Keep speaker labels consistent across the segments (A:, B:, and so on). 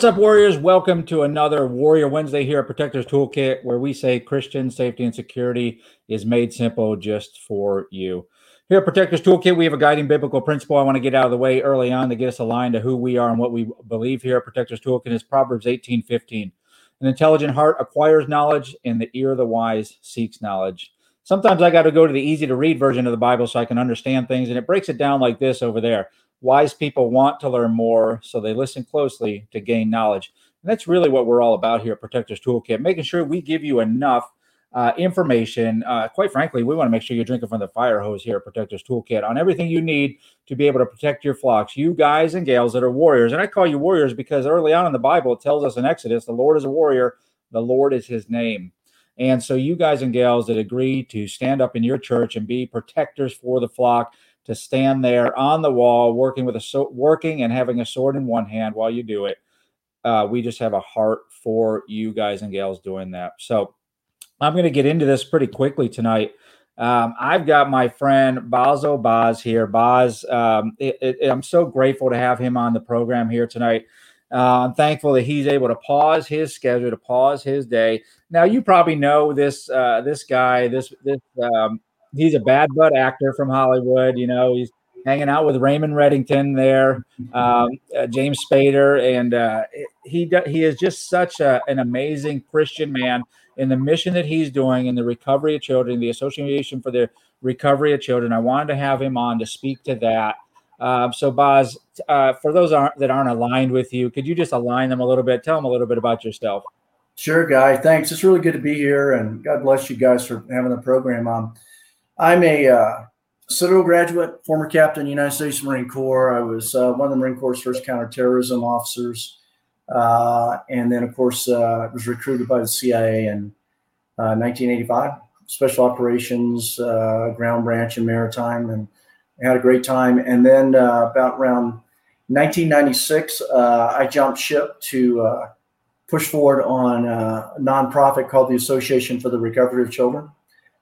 A: What's up, Warriors? Welcome to another Warrior Wednesday here at Protectors Toolkit, where we say Christian safety and security is made simple just for you. Here at Protectors Toolkit, we have a guiding biblical principle I want to get out of the way early on to get us aligned to who we are and what we believe here at Protectors Toolkit is Proverbs 18 15. An intelligent heart acquires knowledge, and the ear of the wise seeks knowledge. Sometimes I got to go to the easy to read version of the Bible so I can understand things, and it breaks it down like this over there. Wise people want to learn more, so they listen closely to gain knowledge. And that's really what we're all about here at Protectors Toolkit, making sure we give you enough uh, information. Uh, quite frankly, we want to make sure you're drinking from the fire hose here at Protectors Toolkit on everything you need to be able to protect your flocks. You guys and gals that are warriors, and I call you warriors because early on in the Bible it tells us in Exodus, the Lord is a warrior, the Lord is His name. And so, you guys and gals that agree to stand up in your church and be protectors for the flock, to stand there on the wall, working with a so- working and having a sword in one hand while you do it. Uh, we just have a heart for you guys and gals doing that. So I'm going to get into this pretty quickly tonight. Um, I've got my friend Bazzel Baz here. Baz, um, it, it, I'm so grateful to have him on the program here tonight. Uh, I'm thankful that he's able to pause his schedule, to pause his day. Now, you probably know this uh, this guy. This this um, he's a bad butt actor from Hollywood. You know, he's hanging out with Raymond Reddington there, um, uh, James Spader, and uh, he he is just such a, an amazing Christian man in the mission that he's doing in the recovery of children, the Association for the Recovery of Children. I wanted to have him on to speak to that. Uh, so, Baz, uh, for those aren't, that aren't aligned with you, could you just align them a little bit? Tell them a little bit about yourself.
B: Sure, Guy. Thanks. It's really good to be here, and God bless you guys for having the program on. I'm a uh, Citadel graduate, former captain, United States Marine Corps. I was uh, one of the Marine Corps' first counterterrorism officers, uh, and then, of course, uh, was recruited by the CIA in 1985, uh, Special Operations uh, Ground Branch and Maritime, and had a great time. And then about around 1996, I jumped ship to push forward on a nonprofit called the Association for the Recovery of Children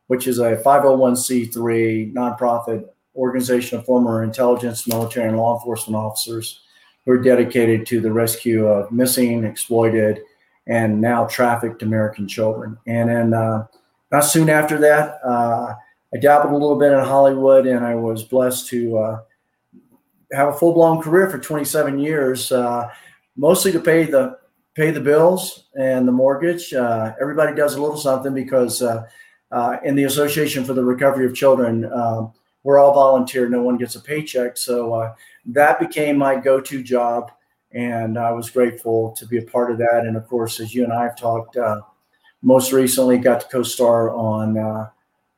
B: which is a 501c3 nonprofit organization of former intelligence, military, and law enforcement officers who are dedicated to the rescue of missing, exploited, and now trafficked American children. And then uh, not soon after that, uh, I dabbled a little bit in Hollywood, and I was blessed to uh, have a full blown career for 27 years, uh, mostly to pay the pay the bills and the mortgage. Uh, everybody does a little something because uh, in the Association for the Recovery of Children, uh, we're all volunteer. No one gets a paycheck. So uh, that became my go to job. And I was grateful to be a part of that. And of course, as you and I have talked, uh, most recently got to co star on uh,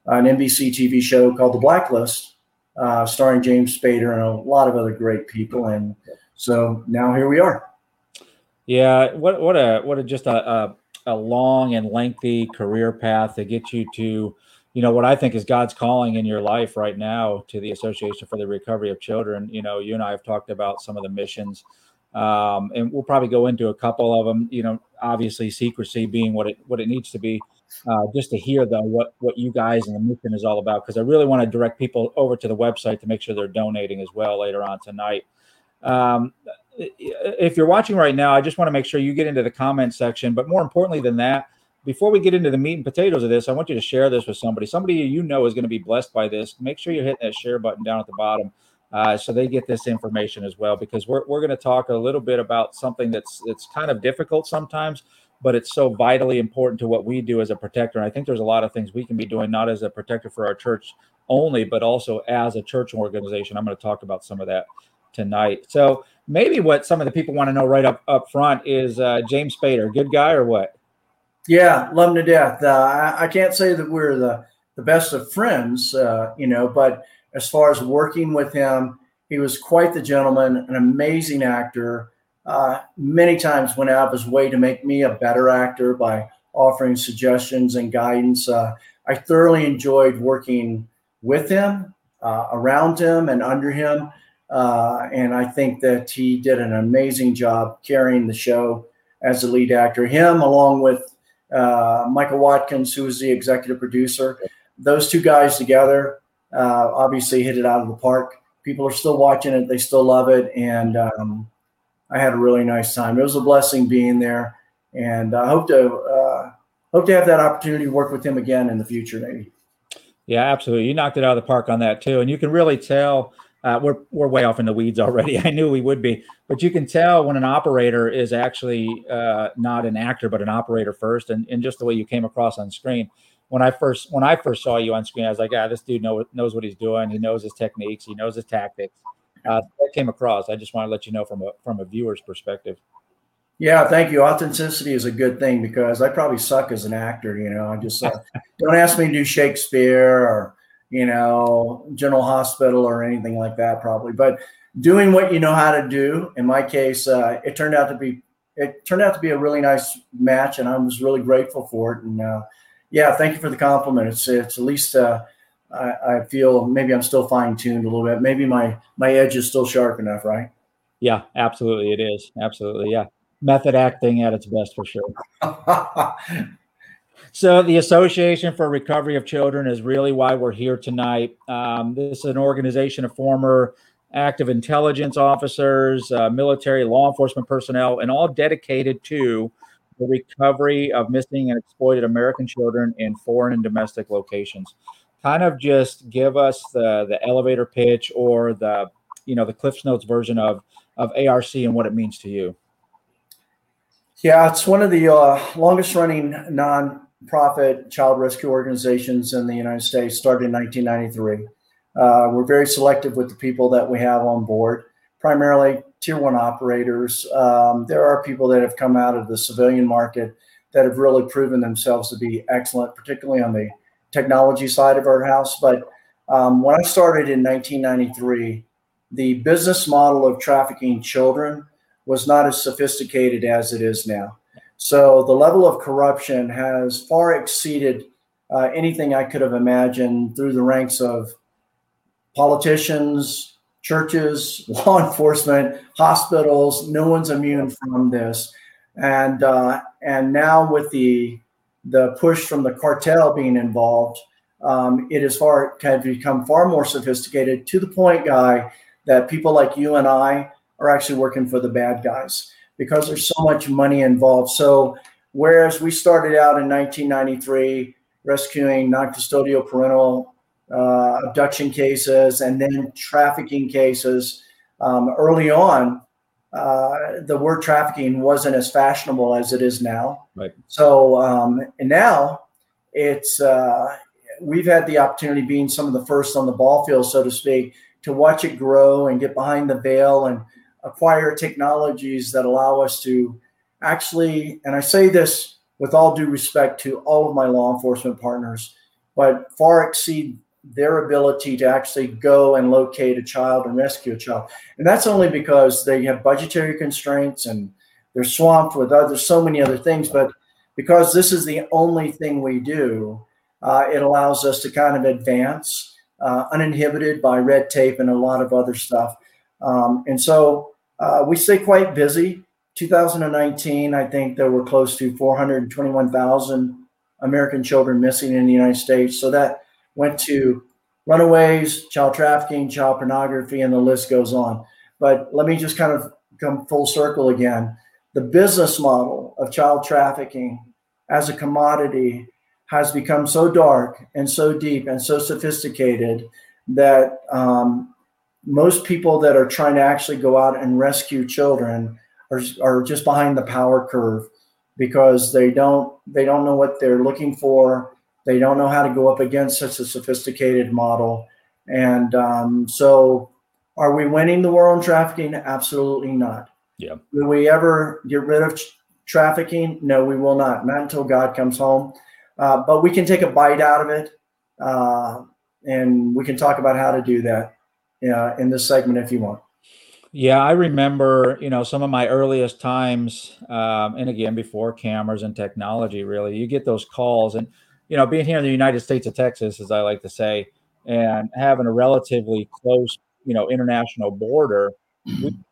B: an NBC TV show called The Blacklist, uh, starring James Spader and a lot of other great people. And so now here we are.
A: Yeah, what what a what a just a, a a long and lengthy career path to get you to you know what i think is god's calling in your life right now to the association for the recovery of children. You know you and i have talked about some of the missions um, and we'll probably go into a couple of them you know obviously secrecy being what it what it needs to be uh, just to hear though what what you guys and the mission is all about because i really want to direct people over to the website to make sure they're donating as well later on tonight. Um, if you're watching right now, I just want to make sure you get into the comment section. But more importantly than that, before we get into the meat and potatoes of this, I want you to share this with somebody. Somebody you know is going to be blessed by this. Make sure you hit that share button down at the bottom uh, so they get this information as well. Because we're, we're going to talk a little bit about something that's that's kind of difficult sometimes, but it's so vitally important to what we do as a protector. And I think there's a lot of things we can be doing, not as a protector for our church only, but also as a church organization. I'm going to talk about some of that tonight. So maybe what some of the people want to know right up up front is uh, James Spader, good guy or what?
B: Yeah, love him to death. Uh, I, I, can't say that we're the the best of friends, uh, you know, but as far as working with him, he was quite the gentleman, an amazing actor. Uh, many times went out of his way to make me a better actor by offering suggestions and guidance. Uh, I thoroughly enjoyed working with him, uh, around him, and under him. Uh, and I think that he did an amazing job carrying the show as the lead actor. Him, along with uh, Michael Watkins, who was the executive producer, those two guys together uh, obviously hit it out of the park. People are still watching it; they still love it, and um, I had a really nice time. It was a blessing being there, and I hope to uh, hope to have that opportunity to work with him again in the future, maybe.
A: Yeah, absolutely. You knocked it out of the park on that too, and you can really tell. Uh, we're we're way off in the weeds already. I knew we would be, but you can tell when an operator is actually uh, not an actor but an operator first, and, and just the way you came across on screen. When I first when I first saw you on screen, I was like, "Ah, this dude know, knows what he's doing. He knows his techniques. He knows his tactics." uh, that came across. I just want to let you know from a from a viewer's perspective.
B: Yeah, thank you. Authenticity is a good thing because I probably suck as an actor. You know, I just uh, don't ask me to do Shakespeare or you know General Hospital or anything like that. Probably, but doing what you know how to do. In my case, uh, it turned out to be it turned out to be a really nice match, and I was really grateful for it. And uh, yeah, thank you for the compliment. It's it's at least uh, I, I feel maybe I'm still fine tuned a little bit. Maybe my my edge is still sharp enough, right?
A: Yeah, absolutely, it is. Absolutely, yeah. Method acting at its best for sure. so, the Association for Recovery of Children is really why we're here tonight. Um, this is an organization of former active intelligence officers, uh, military, law enforcement personnel, and all dedicated to the recovery of missing and exploited American children in foreign and domestic locations kind of just give us the the elevator pitch or the you know the Cliffs Notes version of of ARC and what it means to you.
B: Yeah, it's one of the uh, longest running non-profit child rescue organizations in the United States. Started in 1993. Uh, we're very selective with the people that we have on board. Primarily tier one operators. Um, there are people that have come out of the civilian market that have really proven themselves to be excellent, particularly on the technology side of our house. But um, when I started in 1993, the business model of trafficking children was not as sophisticated as it is now. So the level of corruption has far exceeded uh, anything I could have imagined through the ranks of politicians, churches, law enforcement, hospitals. No one's immune from this, and uh, and now with the the push from the cartel being involved, um, it is far of become far more sophisticated to the point, guy, that people like you and I are actually working for the bad guys because there's so much money involved. So whereas we started out in 1993 rescuing non-custodial parental uh, abduction cases and then trafficking cases um, early on uh, the word trafficking wasn't as fashionable as it is now.
A: Right.
B: So um, and now it's uh, we've had the opportunity being some of the first on the ball field, so to speak, to watch it grow and get behind the veil and acquire technologies that allow us to actually, and I say this with all due respect to all of my law enforcement partners, but far exceed their ability to actually go and locate a child and rescue a child. And that's only because they have budgetary constraints and they're swamped with other so many other things. But because this is the only thing we do, uh, it allows us to kind of advance uh, uninhibited by red tape and a lot of other stuff. Um, and so uh, we stay quite busy. 2019, I think there were close to 421,000 American children missing in the United States. So that went to runaways, child trafficking, child pornography, and the list goes on. But let me just kind of come full circle again. The business model of child trafficking as a commodity has become so dark and so deep and so sophisticated that um, most people that are trying to actually go out and rescue children are, are just behind the power curve because they don't they don't know what they're looking for they don't know how to go up against such a sophisticated model. And um, so, are we winning the war on trafficking? Absolutely not.
A: Yeah.
B: Will we ever get rid of trafficking? No, we will not. Not until God comes home. Uh, but we can take a bite out of it, uh, and we can talk about how to do that uh, in this segment if you want.
A: Yeah, I remember, you know, some of my earliest times, um, and again, before cameras and technology, really, you get those calls, and you know, being here in the United States of Texas, as I like to say, and having a relatively close, you know, international border,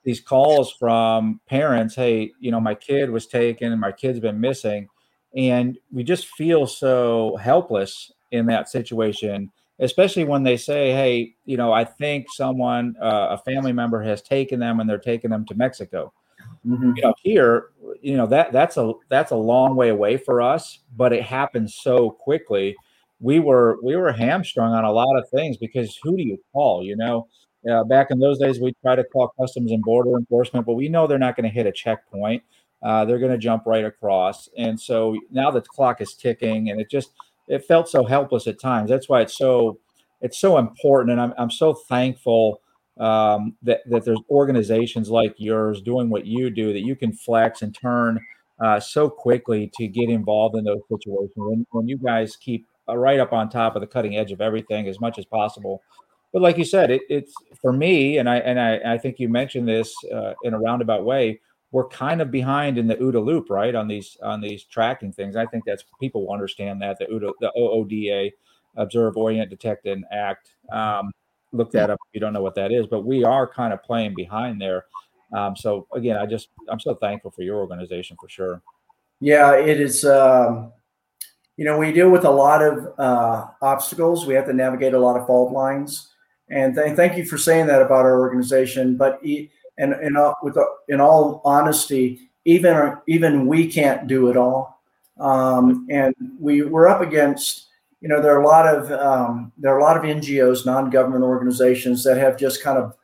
A: these calls from parents, hey, you know, my kid was taken and my kid's been missing. And we just feel so helpless in that situation, especially when they say, hey, you know, I think someone, uh, a family member has taken them and they're taking them to Mexico. Mm-hmm. You know, here, you know that that's a that's a long way away for us, but it happens so quickly. We were we were hamstrung on a lot of things because who do you call? You know, uh, back in those days, we try to call customs and border enforcement, but we know they're not going to hit a checkpoint. Uh, they're going to jump right across, and so now the clock is ticking, and it just it felt so helpless at times. That's why it's so it's so important, and I'm I'm so thankful um, that that there's organizations like yours doing what you do that you can flex and turn uh, so quickly to get involved in those situations. When, when you guys keep uh, right up on top of the cutting edge of everything as much as possible. But like you said, it, it's for me, and I and I, I think you mentioned this uh, in a roundabout way. We're kind of behind in the OODA loop, right? On these on these tracking things. I think that's people will understand that the OODA, the OODA, observe, orient, detect, and act. Um, look that up if you don't know what that is, but we are kind of playing behind there. Um, so again, I just I'm so thankful for your organization for sure.
B: Yeah, it is. Um, you know, we deal with a lot of uh, obstacles. We have to navigate a lot of fault lines. And th- thank you for saying that about our organization. But e- and, uh, with in all honesty, even even we can't do it all. Um, and we we're up against you know, there are a lot of um, there are a lot of NGOs, non-government organizations that have just kind of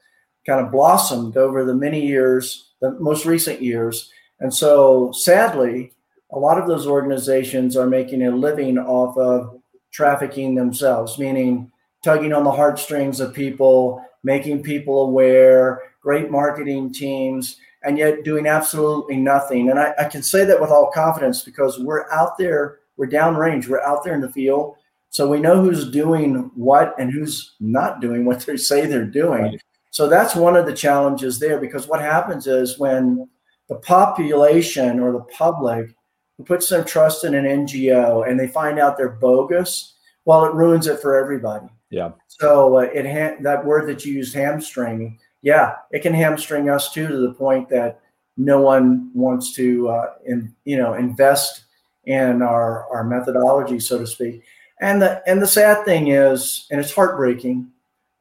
B: kind of blossomed over the many years, the most recent years, and so sadly, a lot of those organizations are making a living off of trafficking themselves, meaning tugging on the heartstrings of people, making people aware, great marketing teams, and yet doing absolutely nothing. And I, I can say that with all confidence because we're out there, we're downrange, we're out there in the field so we know who's doing what and who's not doing what they say they're doing. Right. So that's one of the challenges there because what happens is when the population or the public who puts their trust in an NGO and they find out they're bogus, well, it ruins it for everybody.
A: Yeah.
B: So uh, it ha- that word that you used, hamstring, yeah, it can hamstring us too to the point that no one wants to, uh, in, you know, invest in our our methodology, so to speak. And the and the sad thing is, and it's heartbreaking,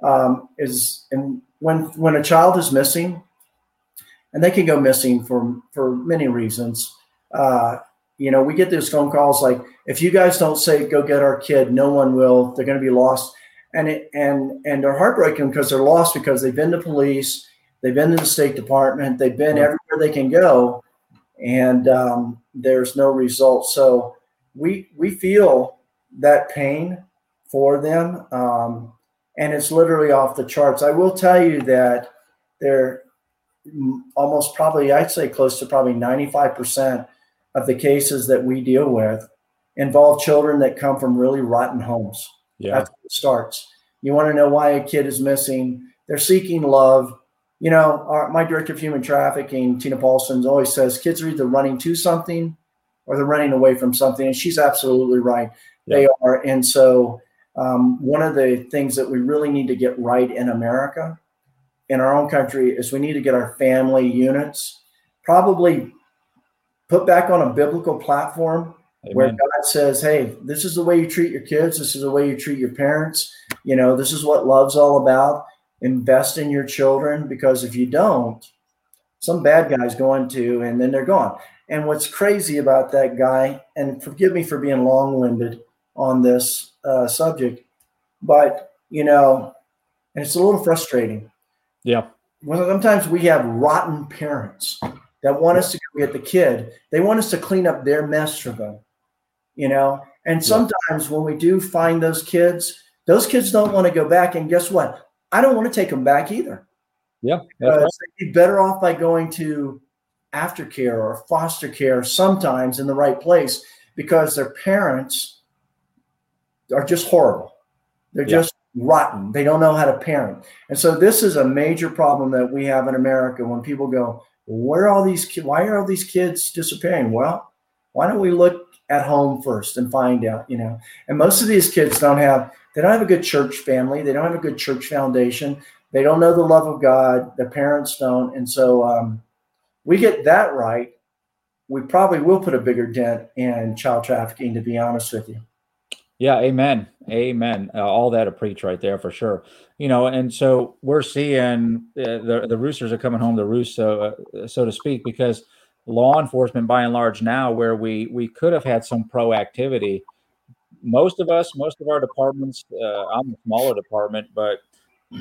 B: um, is and when when a child is missing, and they can go missing for for many reasons. Uh, you know, we get those phone calls like, if you guys don't say go get our kid, no one will. They're going to be lost, and it, and and they're heartbreaking because they're lost because they've been to police, they've been to the State Department, they've been everywhere they can go, and um, there's no result. So we we feel that pain for them. Um, and it's literally off the charts. I will tell you that they're almost probably, I'd say close to probably 95% of the cases that we deal with involve children that come from really rotten homes.
A: Yeah.
B: That's starts. You want to know why a kid is missing? They're seeking love. You know, our, my director of human trafficking, Tina Paulson, always says kids are either running to something or they're running away from something. And she's absolutely right yeah. they are. And so, um, one of the things that we really need to get right in America, in our own country, is we need to get our family units probably put back on a biblical platform Amen. where God says, "Hey, this is the way you treat your kids. This is the way you treat your parents. You know, this is what love's all about. Invest in your children because if you don't, some bad guy's going to, and then they're gone." And what's crazy about that guy, and forgive me for being long-winded, on this uh, subject, but you know, and it's a little frustrating.
A: Yeah.
B: Well, sometimes we have rotten parents that want us to get the kid. They want us to clean up their mess for them, you know. And sometimes when we do find those kids, those kids don't want to go back. And guess what? I don't want to take them back either.
A: Yeah,
B: right. they'd be better off by going to aftercare or foster care sometimes in the right place because their parents are just horrible. They're yeah. just rotten. They don't know how to parent. And so this is a major problem that we have in America when people go, where are all these kids? Why are all these kids disappearing? Well, why don't we look at home first and find out, you know? And most of these kids don't have, they don't have a good church family. They don't have a good church foundation. They don't know the love of God. Their parents don't. And so um, we get that right. We probably will put a bigger dent in child trafficking, to be honest with you.
A: Yeah, amen, amen. Uh, all that a preach right there for sure. You know, and so we're seeing uh, the the roosters are coming home to roost, so uh, so to speak, because law enforcement, by and large, now where we we could have had some proactivity. Most of us, most of our departments, uh, I'm a smaller department, but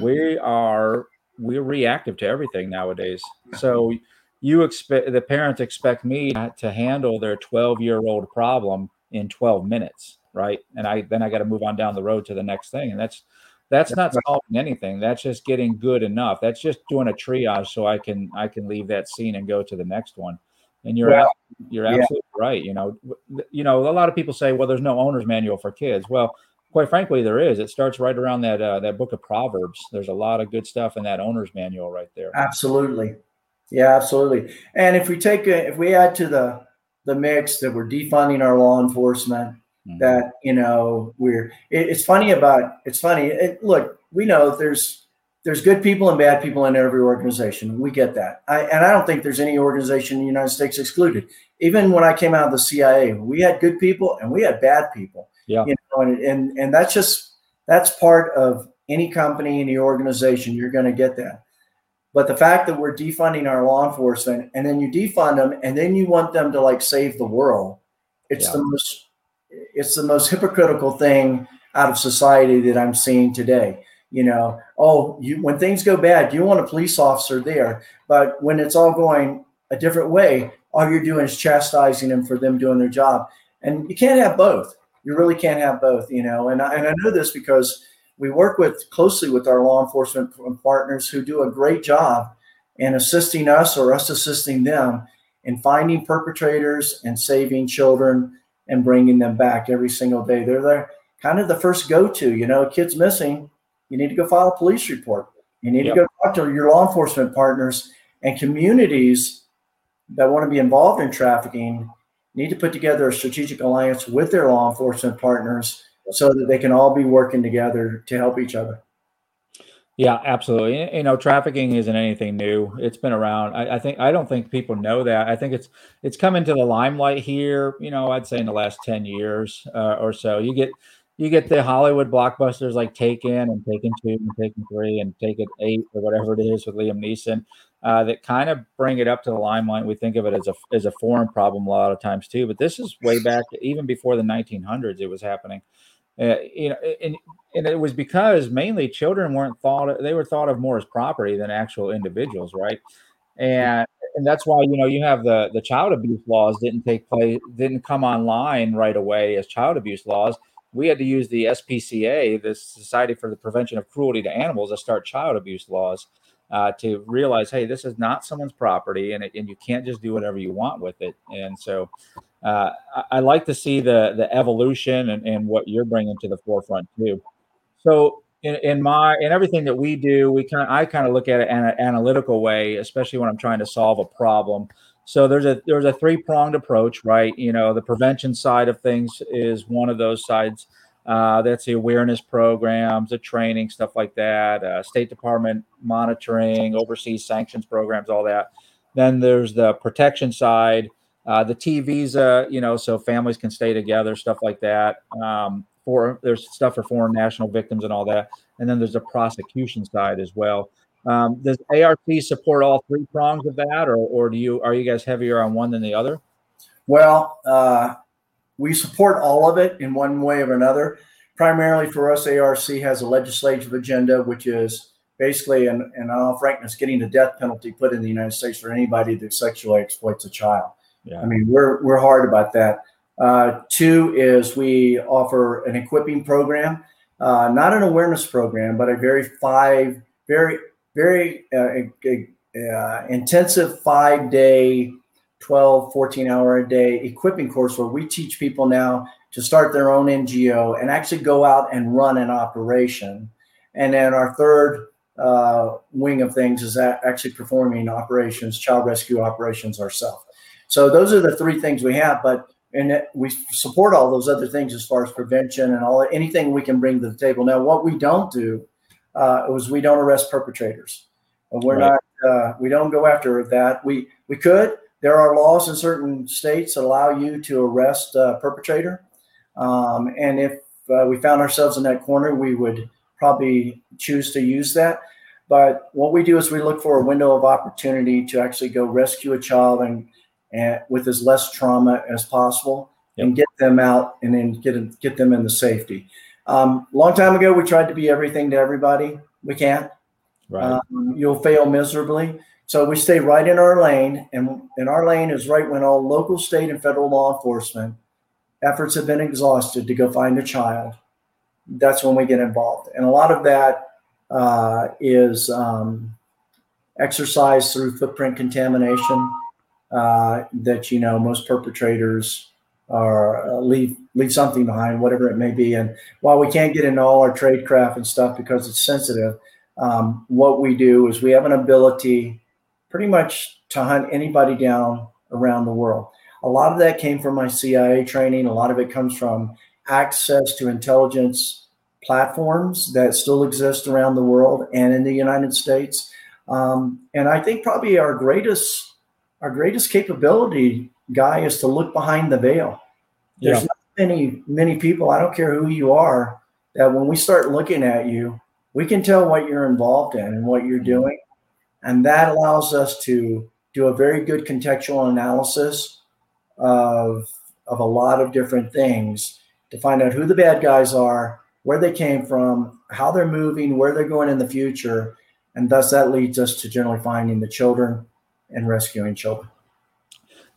A: we are we're reactive to everything nowadays. So you expect the parents expect me to handle their 12 year old problem in 12 minutes, right? And I then I got to move on down the road to the next thing, and that's that's not solving anything. That's just getting good enough. That's just doing a triage so I can I can leave that scene and go to the next one. And you're well, you're absolutely yeah. right. You know, you know, a lot of people say, well, there's no owner's manual for kids. Well, quite frankly, there is. It starts right around that uh, that book of Proverbs. There's a lot of good stuff in that owner's manual right there.
B: Absolutely, yeah, absolutely. And if we take a, if we add to the the mix that we're defunding our law enforcement, mm-hmm. that you know we're it, it's funny about it's funny. It, look, we know there's there's good people and bad people in every organization. We get that. I, and I don't think there's any organization in the United States excluded. Even when I came out of the CIA, we had good people and we had bad people.
A: Yeah.
B: You know, and, and, and that's just, that's part of any company, any organization. You're going to get that. But the fact that we're defunding our law enforcement and then you defund them and then you want them to like save the world, it's yeah. the most, it's the most hypocritical thing out of society that I'm seeing today you know oh you when things go bad you want a police officer there. But when it's all going a different way all you're doing is chastising them for them doing their job. And you can't have both. You really can't have both you know. And I, and I know this because we work with closely with our law enforcement partners who do a great job in assisting us or us assisting them in finding perpetrators and saving children and bringing them back every single day. They're there kind of the first go-to you know kids missing you need to go file a police report. You need yep. to go talk to your law enforcement partners and communities that want to be involved in trafficking need to put together a strategic alliance with their law enforcement partners so that they can all be working together to help each other.
A: Yeah, absolutely. You know, trafficking isn't anything new. It's been around. I, I, think I don't think people know that. I think it's it's come into the limelight here. You know, I'd say in the last ten years uh, or so. You get you get the Hollywood blockbusters like Taken and Taken Two and Taken Three and Taken Eight or whatever it is with Liam Neeson uh, that kind of bring it up to the limelight. We think of it as a as a foreign problem a lot of times too, but this is way back even before the 1900s. It was happening. Uh, you know, and, and it was because mainly children weren't thought of, they were thought of more as property than actual individuals, right? And and that's why you know you have the the child abuse laws didn't take place didn't come online right away as child abuse laws we had to use the SPCA, the Society for the Prevention of Cruelty to Animals, to start child abuse laws uh, to realize, hey, this is not someone's property, and, it, and you can't just do whatever you want with it. And so, uh, I, I, like to see the the evolution and, and what you're bringing to the forefront too. So, in, in my in everything that we do, we kind I kind of look at it in an analytical way, especially when I'm trying to solve a problem. So there's a there's a three pronged approach, right? You know, the prevention side of things is one of those sides. Uh, that's the awareness programs, the training, stuff like that. Uh, State Department monitoring, overseas sanctions programs, all that. Then there's the protection side, uh, the T visa, you know, so families can stay together, stuff like that. Um, for there's stuff for foreign national victims and all that. And then there's the prosecution side as well. Um, does ARC support all three prongs of that, or, or do you are you guys heavier on one than the other?
B: Well, uh, we support all of it in one way or another. Primarily for us, ARC has a legislative agenda, which is basically, in, in all frankness, getting the death penalty put in the United States for anybody that sexually exploits a child. Yeah. I mean, we're we're hard about that. Uh, two is we offer an equipping program, uh, not an awareness program, but a very five very very uh, uh, intensive five day 12 14 hour a day equipping course where we teach people now to start their own ngo and actually go out and run an operation. And then our third uh, wing of things is actually performing operations child rescue operations ourselves. So those are the three things we have but and we support all those other things as far as prevention and all anything we can bring to the table. Now what we don't do uh, was we don't arrest perpetrators. And we're right. not, uh, we don't go after that. We, we could. There are laws in certain states that allow you to arrest a perpetrator. Um, and if uh, we found ourselves in that corner, we would probably choose to use that. But what we do is we look for a window of opportunity to actually go rescue a child and, and with as less trauma as possible yep. and get them out and then get get them into safety. Um, long time ago, we tried to be everything to everybody. We can't. Right. Um, you'll fail miserably. So we stay right in our lane, and in our lane is right when all local, state, and federal law enforcement efforts have been exhausted to go find a child. That's when we get involved, and a lot of that uh, is um, exercise through footprint contamination. Uh, that you know most perpetrators are uh, leave leave something behind, whatever it may be. And while we can't get into all our trade craft and stuff because it's sensitive, um, what we do is we have an ability pretty much to hunt anybody down around the world. A lot of that came from my CIA training. A lot of it comes from access to intelligence platforms that still exist around the world and in the United States. Um, and I think probably our greatest our greatest capability, guy, is to look behind the veil. There's yeah. not many many people. I don't care who you are. That when we start looking at you, we can tell what you're involved in and what you're mm-hmm. doing. And that allows us to do a very good contextual analysis of, of a lot of different things to find out who the bad guys are, where they came from, how they're moving, where they're going in the future. And thus that leads us to generally finding the children and rescuing children.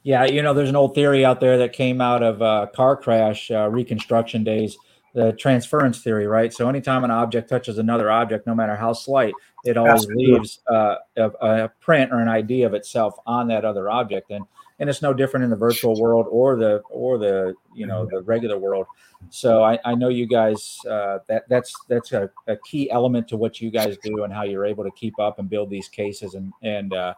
A: Yeah, you know, there's an old theory out there that came out of uh, car crash uh, reconstruction days the transference theory, right? So anytime an object touches another object, no matter how slight, it always Absolutely. leaves uh, a, a, print or an idea of itself on that other object, and and it's no different in the virtual world or the or the you know the regular world. So I, I know you guys uh, that that's that's a, a, key element to what you guys do and how you're able to keep up and build these cases and and uh,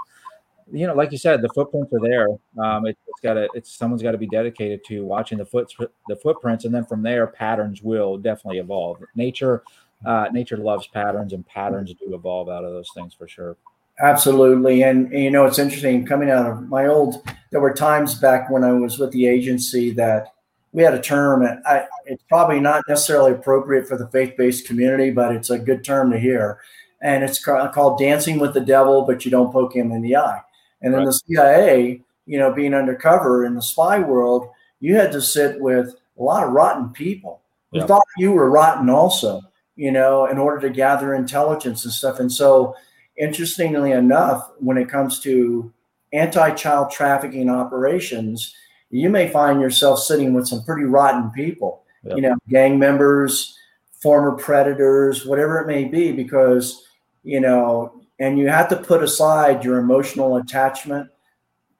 A: you know, like you said, the footprints are there. Um, it, has got to, it's someone's got to be dedicated to watching the foot, the footprints, and then from there, patterns will definitely evolve. Nature, uh, nature loves patterns, and patterns do evolve out of those things for sure.
B: Absolutely, and, and you know, it's interesting coming out of my old. There were times back when I was with the agency that we had a term, and I, it's probably not necessarily appropriate for the faith-based community, but it's a good term to hear. And it's called dancing with the devil, but you don't poke him in the eye and in right. the CIA, you know, being undercover in the spy world, you had to sit with a lot of rotten people who yep. thought you were rotten also, you know, in order to gather intelligence and stuff. And so, interestingly enough, when it comes to anti child trafficking operations, you may find yourself sitting with some pretty rotten people, yep. you know, gang members, former predators, whatever it may be, because, you know, and you have to put aside your emotional attachment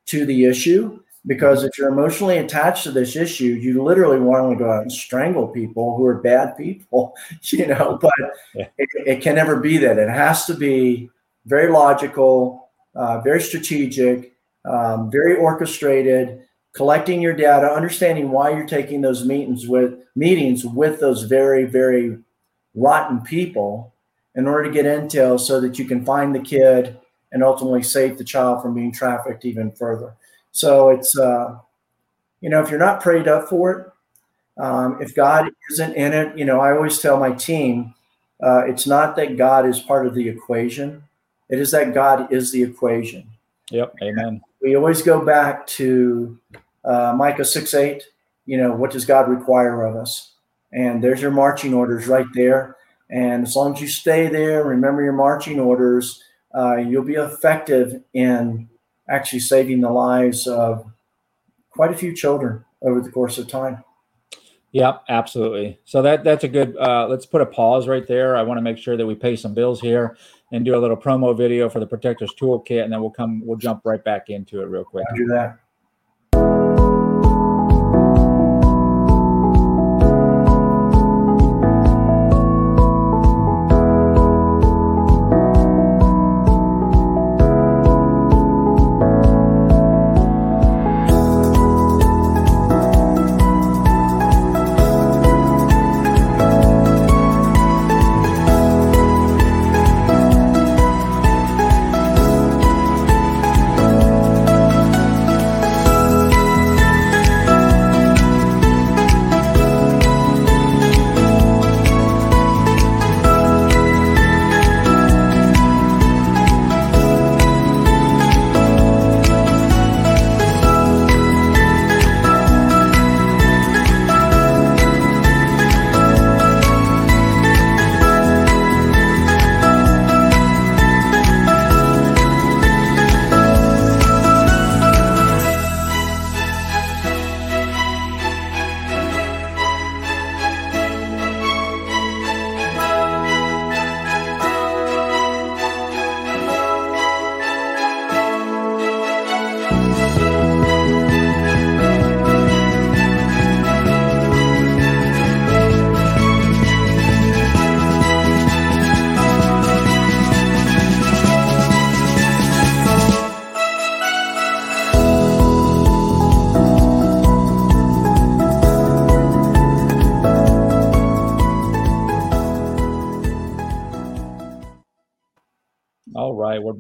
B: to the issue because if you're emotionally attached to this issue you literally want to go out and strangle people who are bad people you know but yeah. it, it, can never be that it has to be very logical uh, very strategic um, very orchestrated collecting your data understanding why you're taking those meetings with meetings with those very very rotten people in order to get intel so that you can find the kid and ultimately save the child from being trafficked even further. So it's, uh, you know, if you're not prayed up for it, um, if God isn't in it, you know, I always tell my team, uh, it's not that God is part of the equation. It is that God is the equation.
A: Yep. Amen.
B: We always go back to uh, Micah 6 8. You know, what does God require of us? And there's your marching orders right there. And as long as you stay there, remember your marching orders, uh, you'll be effective in actually saving the lives of quite a few children over the course of time.
A: Yep, absolutely. So that that's a good. Uh, let's put a pause right there. I want to make sure that we pay some bills here and do a little promo video for the Protectors Toolkit, and then we'll come. We'll jump right back into it real quick.
B: I'll do that.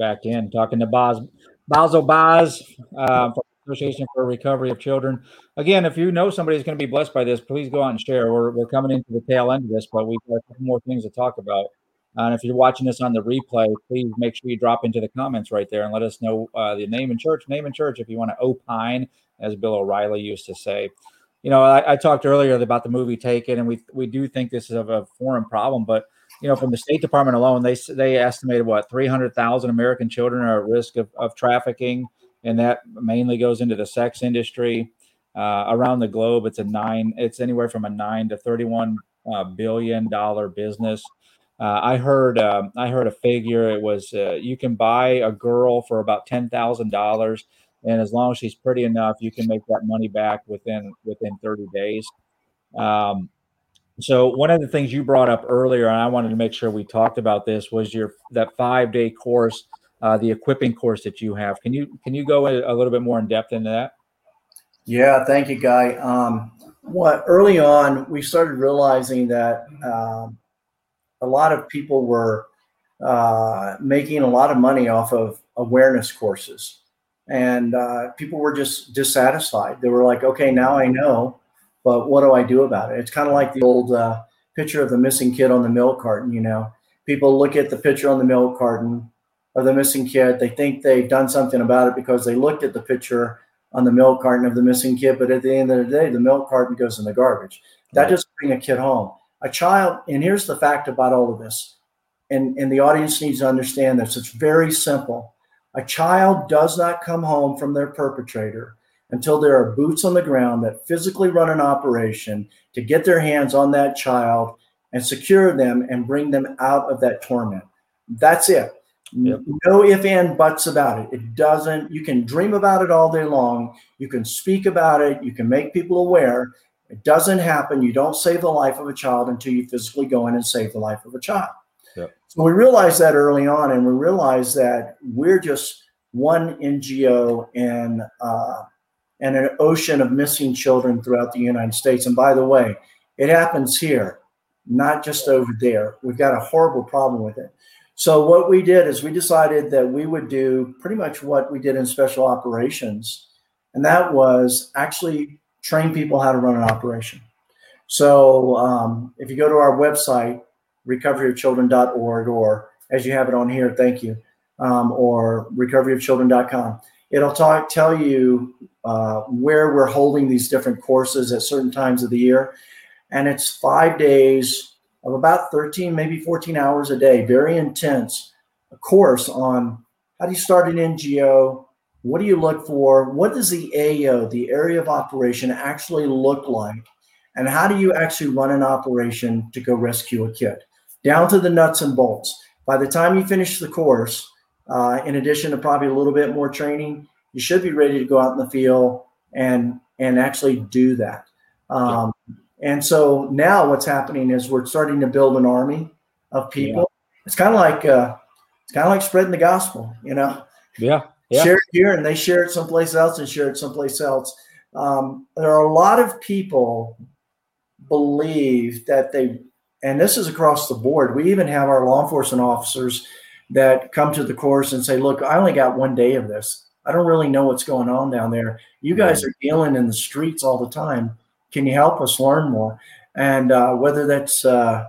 A: Back in talking to Baz, Bazzel Baz uh, from Association for Recovery of Children. Again, if you know somebody who's going to be blessed by this, please go out and share. We're, we're coming into the tail end of this, but we've got a couple more things to talk about. And if you're watching this on the replay, please make sure you drop into the comments right there and let us know uh, the name and church, name and church if you want to opine, as Bill O'Reilly used to say. You know, I, I talked earlier about the movie Taken, and we we do think this is of a foreign problem, but you know, from the State Department alone, they they estimated what 300,000 American children are at risk of, of trafficking, and that mainly goes into the sex industry. Uh, around the globe, it's a nine. It's anywhere from a nine to 31 uh, billion dollar business. Uh, I heard um, I heard a figure. It was uh, you can buy a girl for about ten thousand dollars, and as long as she's pretty enough, you can make that money back within within 30 days. Um, so one of the things you brought up earlier, and I wanted to make sure we talked about this, was your that five day course, uh, the equipping course that you have. Can you can you go a, a little bit more in depth into that?
B: Yeah, thank you, Guy. Um, what early on we started realizing that um, a lot of people were uh, making a lot of money off of awareness courses, and uh, people were just dissatisfied. They were like, "Okay, now I know." But what do I do about it? It's kind of like the old uh, picture of the missing kid on the milk carton. You know, people look at the picture on the milk carton of the missing kid. They think they've done something about it because they looked at the picture on the milk carton of the missing kid. But at the end of the day, the milk carton goes in the garbage. That doesn't bring a kid home. A child, and here's the fact about all of this, and, and the audience needs to understand this. It's very simple. A child does not come home from their perpetrator until there are boots on the ground that physically run an operation to get their hands on that child and secure them and bring them out of that torment. That's it. Yep. No if and buts about it. It doesn't, you can dream about it all day long. You can speak about it. You can make people aware. It doesn't happen. You don't save the life of a child until you physically go in and save the life of a child. Yep. So we realized that early on, and we realized that we're just one NGO and uh, and an ocean of missing children throughout the United States. And by the way, it happens here, not just over there. We've got a horrible problem with it. So, what we did is we decided that we would do pretty much what we did in special operations, and that was actually train people how to run an operation. So, um, if you go to our website, recoveryofchildren.org, or as you have it on here, thank you, um, or recoveryofchildren.com, it'll talk, tell you uh, where we're holding these different courses at certain times of the year. And it's five days of about 13, maybe 14 hours a day, very intense a course on how do you start an NGO? What do you look for? What does the AO, the area of operation, actually look like? And how do you actually run an operation to go rescue a kid? Down to the nuts and bolts. By the time you finish the course, uh, in addition to probably a little bit more training, you should be ready to go out in the field and and actually do that. Um, yeah. And so now what's happening is we're starting to build an army of people. Yeah. It's kind of like uh, it's kind of like spreading the gospel, you know.
A: Yeah. yeah.
B: Share it here, and they share it someplace else, and share it someplace else. Um, there are a lot of people believe that they, and this is across the board. We even have our law enforcement officers that come to the course and say, "Look, I only got one day of this. I don't really know what's going on down there. You guys are dealing in the streets all the time. Can you help us learn more?" And uh, whether that's uh,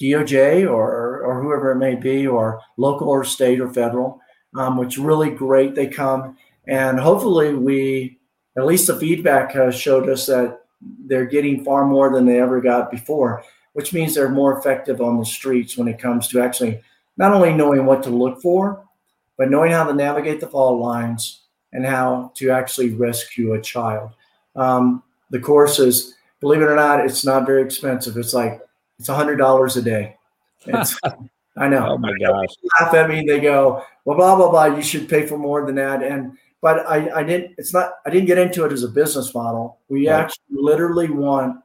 B: DOJ or or whoever it may be, or local or state or federal, um, which really great. They come and hopefully we, at least the feedback has showed us that they're getting far more than they ever got before, which means they're more effective on the streets when it comes to actually not only knowing what to look for, but knowing how to navigate the fault lines and how to actually rescue a child. Um, the course is, believe it or not, it's not very expensive. It's like it's a hundred dollars a day. It's, I know.
A: Oh my gosh!
B: Laugh at me. They go, well, blah blah blah. You should pay for more than that. And but I, I didn't. It's not. I didn't get into it as a business model. We right. actually literally want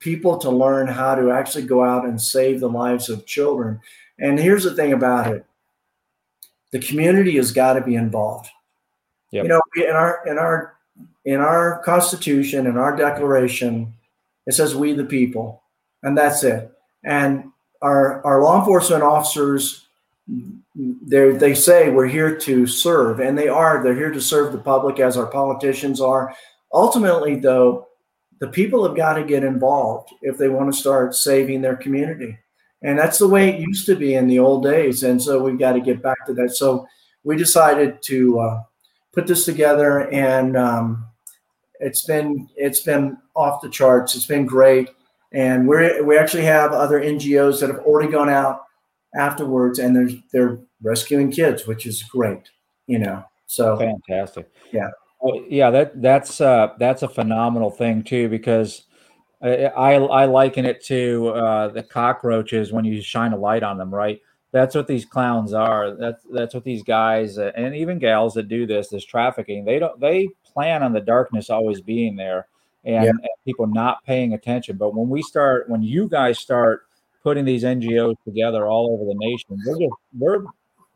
B: people to learn how to actually go out and save the lives of children. And here's the thing about it: the community has got to be involved. Yep. You know, in our in our in our Constitution in our Declaration, it says "We the people," and that's it. And our our law enforcement officers they they say we're here to serve, and they are. They're here to serve the public as our politicians are. Ultimately, though, the people have got to get involved if they want to start saving their community. And that's the way it used to be in the old days. And so we've got to get back to that. So we decided to uh, put this together, and um, it's been it's been off the charts. It's been great, and we're, we actually have other NGOs that have already gone out afterwards, and they're they're rescuing kids, which is great. You know, so
A: fantastic.
B: Yeah.
A: Well, yeah, that that's uh, that's a phenomenal thing too because I I liken it to uh, the cockroaches when you shine a light on them, right? That's what these clowns are. That's that's what these guys uh, and even gals that do this, this trafficking. They don't they plan on the darkness always being there and, yeah. and people not paying attention. But when we start, when you guys start putting these NGOs together all over the nation, we're just we're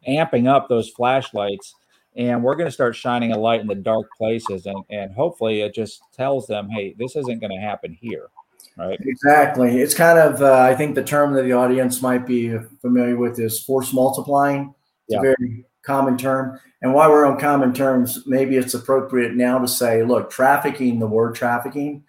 A: amping up those flashlights and we're going to start shining a light in the dark places and and hopefully it just tells them hey this isn't going to happen here right?
B: Exactly. It's kind of uh, i think the term that the audience might be familiar with is force multiplying. It's yeah. a very common term. And while we're on common terms maybe it's appropriate now to say look trafficking the word trafficking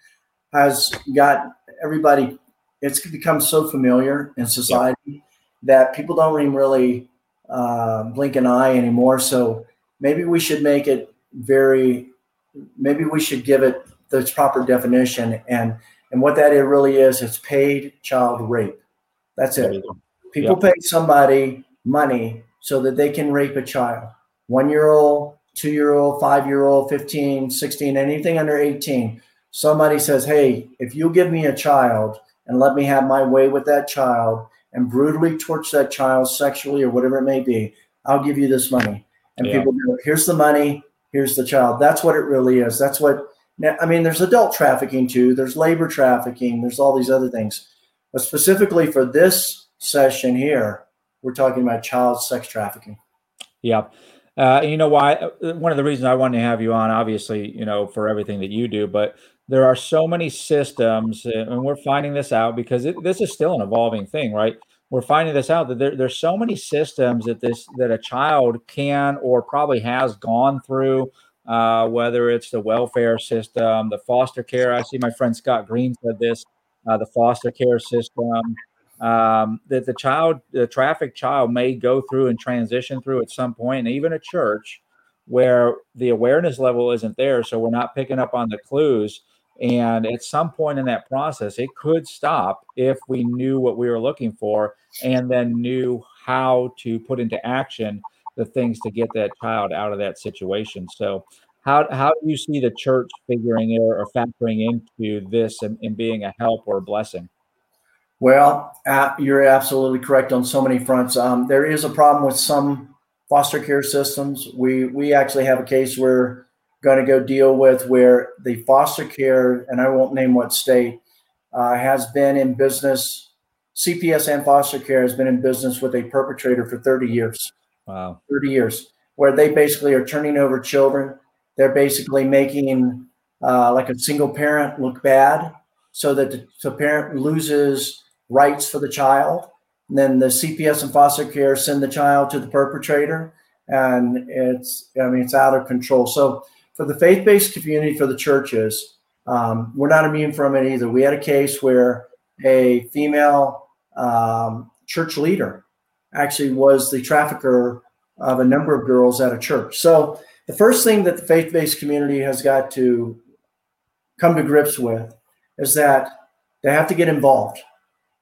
B: has got everybody it's become so familiar in society yeah. that people don't even really uh, blink an eye anymore. So maybe we should make it very maybe we should give it the proper definition. And and what that really is it's paid child rape. That's it. People pay somebody money so that they can rape a child. One year old two year old five year old 15 16 anything under 18 somebody says hey if you give me a child and let me have my way with that child and brutally torture that child sexually or whatever it may be i'll give you this money and yeah. people go, here's the money, here's the child. That's what it really is. That's what I mean. There's adult trafficking too. There's labor trafficking. There's all these other things, but specifically for this session here, we're talking about child sex trafficking.
A: Yeah. Uh, you know why? Uh, one of the reasons I wanted to have you on, obviously, you know, for everything that you do, but there are so many systems, uh, and we're finding this out because it, this is still an evolving thing, right? We're finding this out that there, there's so many systems that this that a child can or probably has gone through uh, whether it's the welfare system the foster care. I see my friend scott green said this uh, the foster care system um, that the child the trafficked child may go through and transition through at some point and even a church where the awareness level isn't there so we're not picking up on the clues and at some point in that process, it could stop if we knew what we were looking for and then knew how to put into action the things to get that child out of that situation. So, how, how do you see the church figuring in or factoring into this and, and being a help or a blessing?
B: Well, uh, you're absolutely correct on so many fronts. Um, there is a problem with some foster care systems. We we actually have a case where going to go deal with where the foster care, and I won't name what state, uh, has been in business. CPS and foster care has been in business with a perpetrator for 30 years.
A: Wow.
B: 30 years, where they basically are turning over children. They're basically making uh, like a single parent look bad so that the, the parent loses rights for the child. And then the CPS and foster care send the child to the perpetrator. And it's, I mean, it's out of control. So for the faith based community, for the churches, um, we're not immune from it either. We had a case where a female um, church leader actually was the trafficker of a number of girls at a church. So, the first thing that the faith based community has got to come to grips with is that they have to get involved.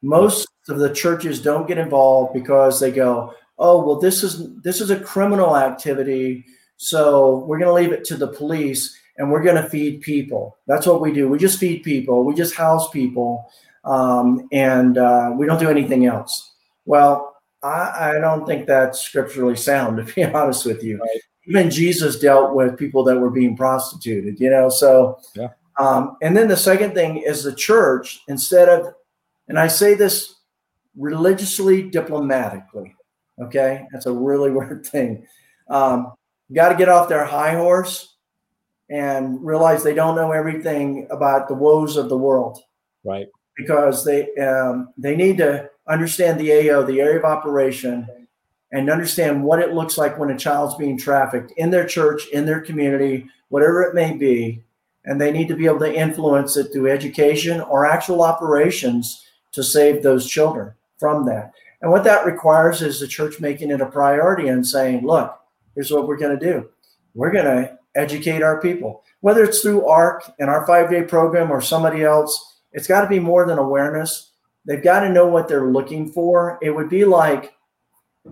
B: Most of the churches don't get involved because they go, "Oh, well, this is this is a criminal activity so we're going to leave it to the police and we're going to feed people. That's what we do. We just feed people, we just house people, um, and uh, we don't do anything else. Well, I, I, don't think that's scripturally sound, to be honest with you. Right. Even Jesus dealt with people that were being prostituted, you know. So, yeah. Um, and then the second thing is the church, instead of, and I say this religiously diplomatically, okay? That's a really weird thing. Um, got to get off their high horse and realize they don't know everything about the woes of the world.
A: Right.
B: Because they um, they need to understand the AO, the area of operation, and understand what it looks like when a child's being trafficked in their church, in their community, whatever it may be. And they need to be able to influence it through education or actual operations to save those children from that. And what that requires is the church making it a priority and saying, look, here's what we're going to do. We're going to educate our people, whether it's through ARC and our five day program or somebody else. It's got to be more than awareness. They've got to know what they're looking for. It would be like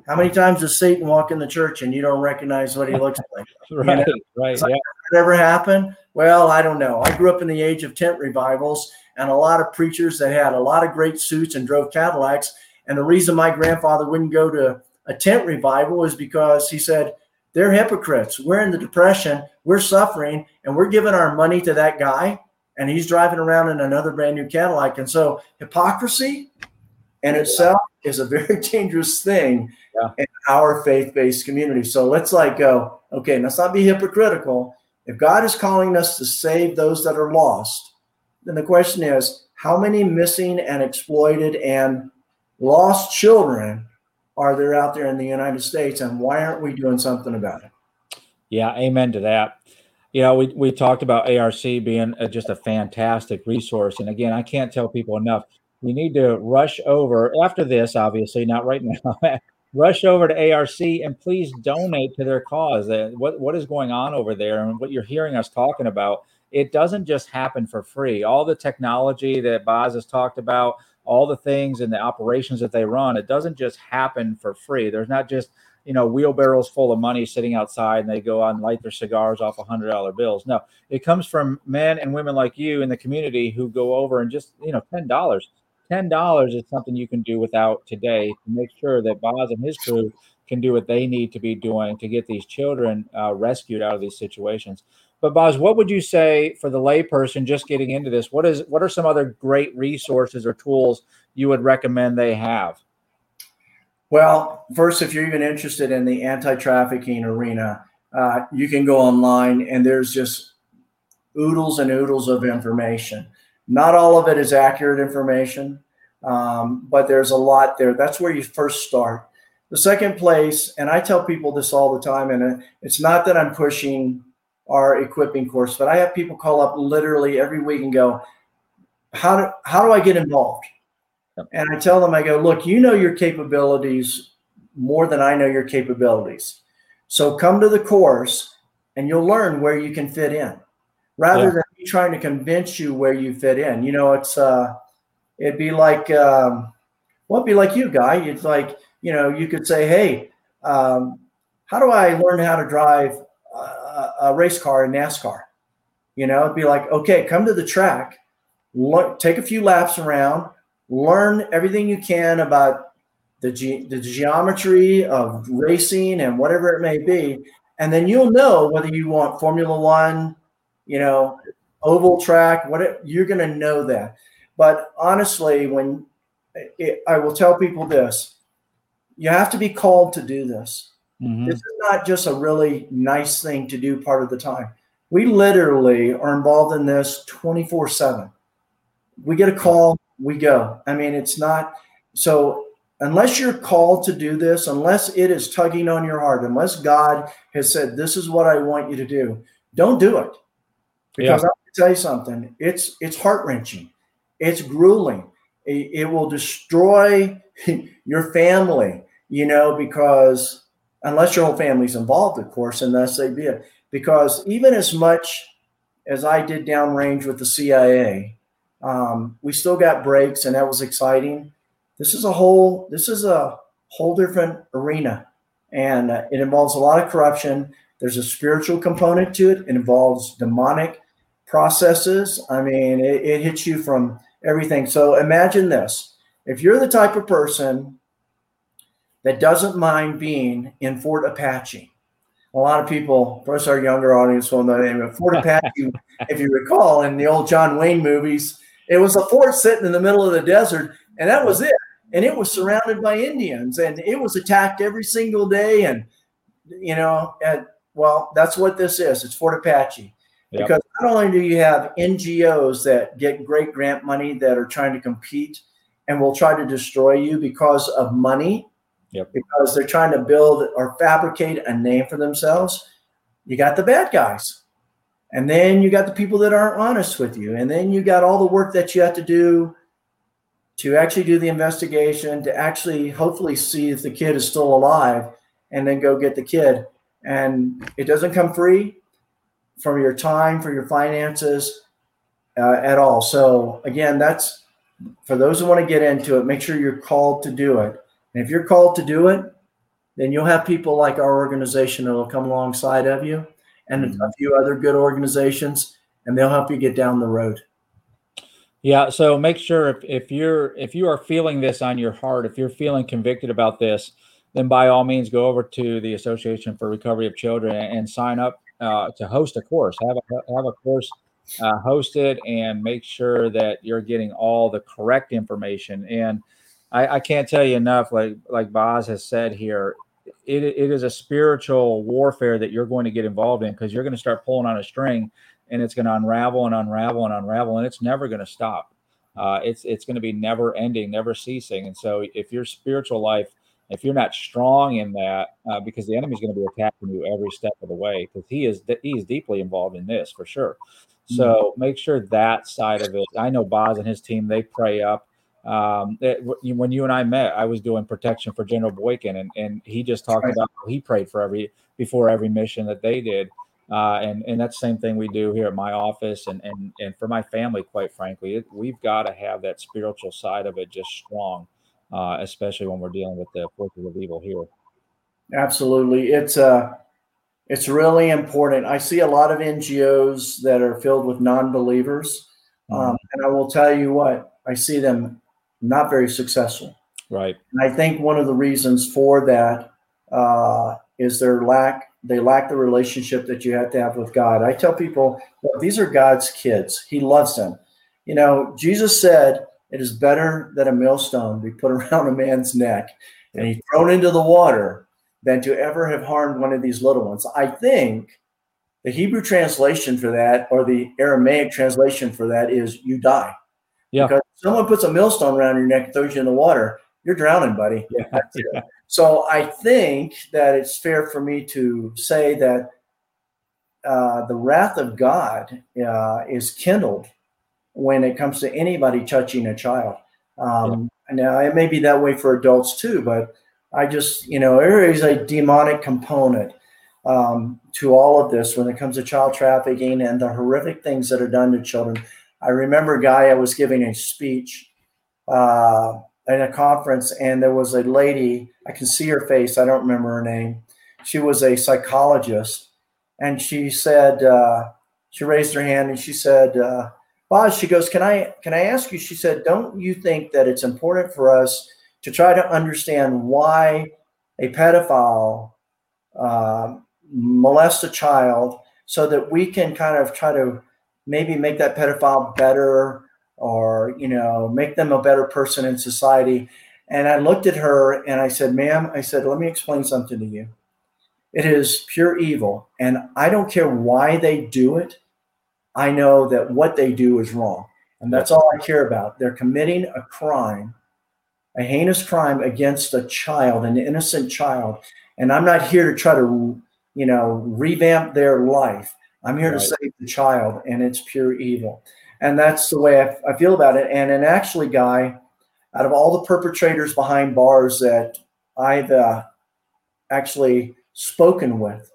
B: how many times does Satan walk in the church and you don't recognize what he looks like?
A: right, you know? right.
B: Like, yeah. ever happen? Well, I don't know. I grew up in the age of tent revivals and a lot of preachers that had a lot of great suits and drove Cadillacs. And the reason my grandfather wouldn't go to a tent revival is because he said, they're hypocrites. We're in the depression, we're suffering, and we're giving our money to that guy, and he's driving around in another brand new Cadillac. And so hypocrisy in itself is a very dangerous thing yeah. in our faith-based community. So let's like go, okay, let's not be hypocritical. If God is calling us to save those that are lost, then the question is, how many missing and exploited and lost children are there out there in the United States, and why aren't we doing something about it?
A: Yeah, amen to that. You know, we, we talked about ARC being a, just a fantastic resource. And again, I can't tell people enough. We need to rush over after this, obviously, not right now. rush over to ARC and please donate to their cause. Uh, what, what is going on over there and what you're hearing us talking about, it doesn't just happen for free. All the technology that Baz has talked about, all the things and the operations that they run, it doesn't just happen for free. There's not just you know wheelbarrows full of money sitting outside and they go out and light their cigars off a hundred dollar bills. No, it comes from men and women like you in the community who go over and just you know ten dollars. Ten dollars is something you can do without today to make sure that Baz and his crew can do what they need to be doing to get these children uh, rescued out of these situations. But Baz, what would you say for the layperson just getting into this? What is what are some other great resources or tools you would recommend they have?
B: Well, first, if you're even interested in the anti-trafficking arena, uh, you can go online and there's just oodles and oodles of information. Not all of it is accurate information, um, but there's a lot there. That's where you first start. The second place, and I tell people this all the time, and it's not that I'm pushing our equipping course, but I have people call up literally every week and go, "How do how do I get involved?" And I tell them, I go, "Look, you know your capabilities more than I know your capabilities, so come to the course, and you'll learn where you can fit in, rather yeah. than me trying to convince you where you fit in. You know, it's uh, it'd be like, um, well, it'd be like you, guy. It's like you know, you could say, "Hey." Um, how do I learn how to drive a, race car in NASCAR. You know, it'd be like, okay, come to the track, take a few laps around, learn everything you can about the, ge- the geometry of racing and whatever it may be. And then you'll know whether you want Formula One, you know, oval track, what it, you're going to know that. But honestly, when it, I will tell people this, you have to be called to do this. Mm-hmm. This is not just a really nice thing to do part of the time. We literally are involved in this 24 7. We get a call, we go. I mean, it's not so unless you're called to do this, unless it is tugging on your heart, unless God has said, This is what I want you to do, don't do it. Because yeah. I'll tell you something, it's it's heart wrenching, it's grueling, it, it will destroy your family, you know, because unless your whole family's involved, of course, and thus they did. Because even as much as I did downrange with the CIA, um, we still got breaks, and that was exciting. This is a whole. This is a whole different arena, and uh, it involves a lot of corruption. There's a spiritual component to it. It involves demonic processes. I mean, it, it hits you from everything. So imagine this: if you're the type of person that doesn't mind being in Fort Apache. A lot of people, of course, our younger audience will know the name of Fort Apache. if you recall, in the old John Wayne movies, it was a fort sitting in the middle of the desert, and that was it. And it was surrounded by Indians, and it was attacked every single day. And you know, and well, that's what this is. It's Fort Apache. Yep. Because not only do you have NGOs that get great grant money that are trying to compete and will try to destroy you because of money,
A: Yep.
B: because they're trying to build or fabricate a name for themselves. You got the bad guys. And then you got the people that aren't honest with you. And then you got all the work that you have to do to actually do the investigation, to actually hopefully see if the kid is still alive, and then go get the kid. And it doesn't come free from your time, for your finances uh, at all. So, again, that's for those who want to get into it, make sure you're called to do it. And if you're called to do it, then you'll have people like our organization that will come alongside of you and
A: Mhm.
B: a few other good organizations, and they'll help you get down the road.
A: Yeah, so make sure if, if you're if you are feeling this on your heart, if you're feeling convicted about this, then by all means go over to the Association for Recovery of Children and sign up uh, to host a course. Have a have a course uh, hosted and make sure that you're getting all the correct information. And I, I can't tell you enough, like like Baz has said here, it, it is a spiritual warfare that you're going to get involved in because you're going to start pulling on a string and it's going to unravel and unravel and unravel and it's never going to stop. Uh, it's it's going to be never ending never ceasing and so if your spiritual life if you're not strong in that uh, because the enemy is going to be attacking you every step of the way because he is he is deeply involved in this for sure. So make sure that side of it i know baz and his team they pray up um, it, when you and I met, I was doing protection for General Boykin, and, and he just talked
B: Right.
A: about how he prayed for every before every mission that they did, uh, and and that's the same thing we do here at my office, and and and for my family, quite frankly, it, we've got to have that spiritual side of it just strong, uh, especially when we're dealing with the forces of evil here.
B: Absolutely, it's uh, it's really important. I see a lot of NGOs that are filled with non-believers, um, and I will tell you what I see them not very successful.
A: Right.
B: And I think one of the reasons for that uh, is their lack. They lack the relationship that you have to have with God. I tell people, look, these are God's kids. He loves them. You know, Jesus said, "It is better that a millstone be put around a man's neck and he thrown into the water than to ever have harmed one of these little ones." I think the Hebrew translation for that, or the Aramaic translation for that, is "you die."
A: Yeah.
B: Because if someone puts a millstone around your neck and throws you in the water, you're drowning, buddy.
A: Yeah. yeah.
B: So I think that it's fair for me to say that uh, the wrath of God uh, is kindled when it comes to anybody touching a child. Um, Now it may be that way for adults too, but I just you know there is a demonic component um, to all of this when it comes to child trafficking and the horrific things that are done to children. I remember a guy I was giving a speech. Uh, in a conference and there was a lady i can see her face i don't remember her name she was a psychologist and she said uh, she raised her hand and she said uh, baz she goes can i can i ask you she said don't you think that it's important for us to try to understand why a pedophile uh, molests a child so that we can kind of try to maybe make that pedophile better or you know make them a better person in society. And i looked at her and i said ma'am i said let me explain something to you. It is pure evil and i don't care why they do it. I know that what they do is wrong and that's all i care about. They're committing a crime a heinous crime against a child an innocent child and i'm not here to try to you know revamp their life i'm here
A: Right.
B: to save the child and it's pure evil and that's the way I, I feel about it. And and actually, guy, out of all the perpetrators behind bars that I've uh, actually spoken with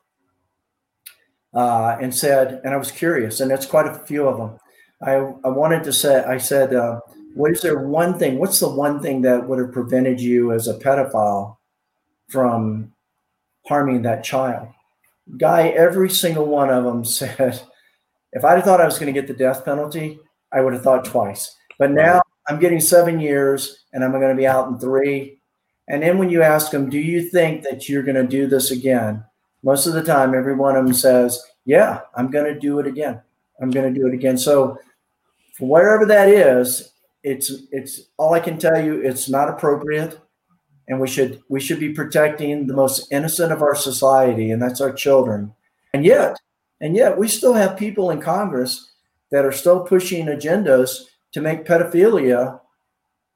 B: uh, and said, and I was curious, and it's quite a few of them. I I wanted to say, I said, uh, what is there one thing? What's the one thing that would have prevented you as a pedophile from harming that child? Guy, every single one of them said if I'd have thought I was going to get the death penalty, I would have thought twice. But now I'm getting seven years and I'm going to be out in three. And then when you ask them, do you think that you're going to do this again? Most of the time, every one of them says, yeah, I'm going to do it again. I'm going to do it again. So for wherever that is, it's it's all I can tell you. It's not appropriate, and we should we should be protecting the most innocent of our society, and that's our children. And yet, and yet, we still have people in Congress that are still pushing agendas to make pedophilia,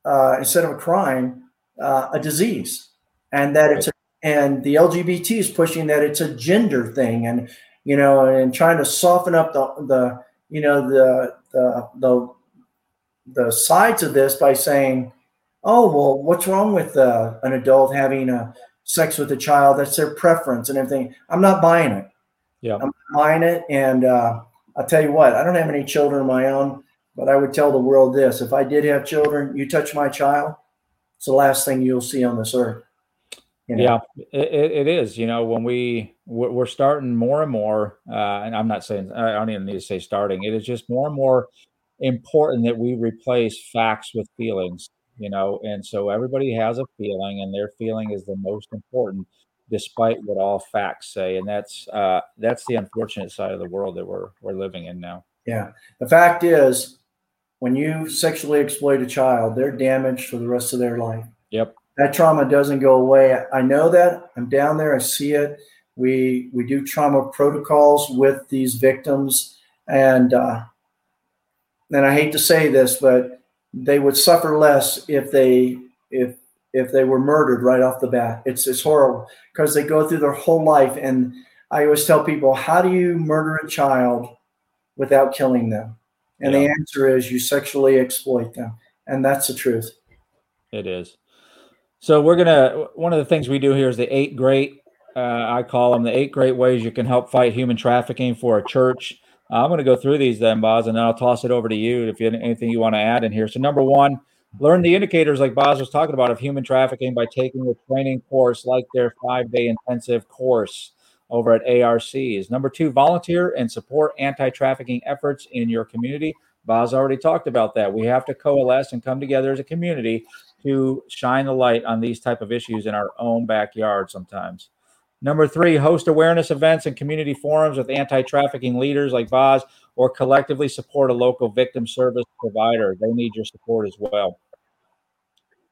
B: uh, instead of a crime, uh, a disease. and that it's a, and the LGBT is pushing that it's a gender thing, and you know, and trying to soften up the the you know the the the the sides of this by saying, oh well, what's wrong with uh, an adult having a sex with a child? That's their preference and everything. I'm not buying it.
A: Yeah,
B: I'm buying it, and uh, I'll tell you what, I don't have any children of my own, but I would tell the world this: if I did have children, you touch my child, it's the last thing you'll see on this earth.
A: You know? Yeah, it, it is. You know, when we we're starting more and more, uh, and I'm not saying I don't even need to say starting. It is just more and more important that we replace facts with feelings. You know, and so everybody has a feeling, and their feeling is the most important, despite what all facts say. And that's uh, that's the unfortunate side of the world that we're we're living in now.
B: Yeah, the fact is, when you sexually exploit a child, they're damaged for the rest of their life.
A: Yep
B: that trauma doesn't go away. I know that. I'm down there. I see it. We we do trauma protocols with these victims, and uh, and I hate to say this, but they would suffer less if they if if they were murdered right off the bat. It's it's horrible because they go through their whole life, and I always tell people, how do you murder a child without killing them? And yeah. the answer is you sexually exploit them, and that's the truth.
A: It is. So we're gonna. One of the things we do here is the eight great. Uh, I call them the eight great ways you can help fight human trafficking for a church. I'm going to go through these then, Baz, and then I'll toss it over to you if you have anything you want to add in here. So number one, learn the indicators like Baz was talking about of human trafficking by taking a training course like their five-day intensive course over at ARCs. Number two, volunteer and support anti-trafficking efforts in your community. Baz already talked about that. We have to coalesce and come together as a community to shine the light on these type of issues in our own backyard sometimes. Number three, host awareness events and community forums with anti-trafficking leaders like Baz, or collectively support a local victim service provider. They need your support as well.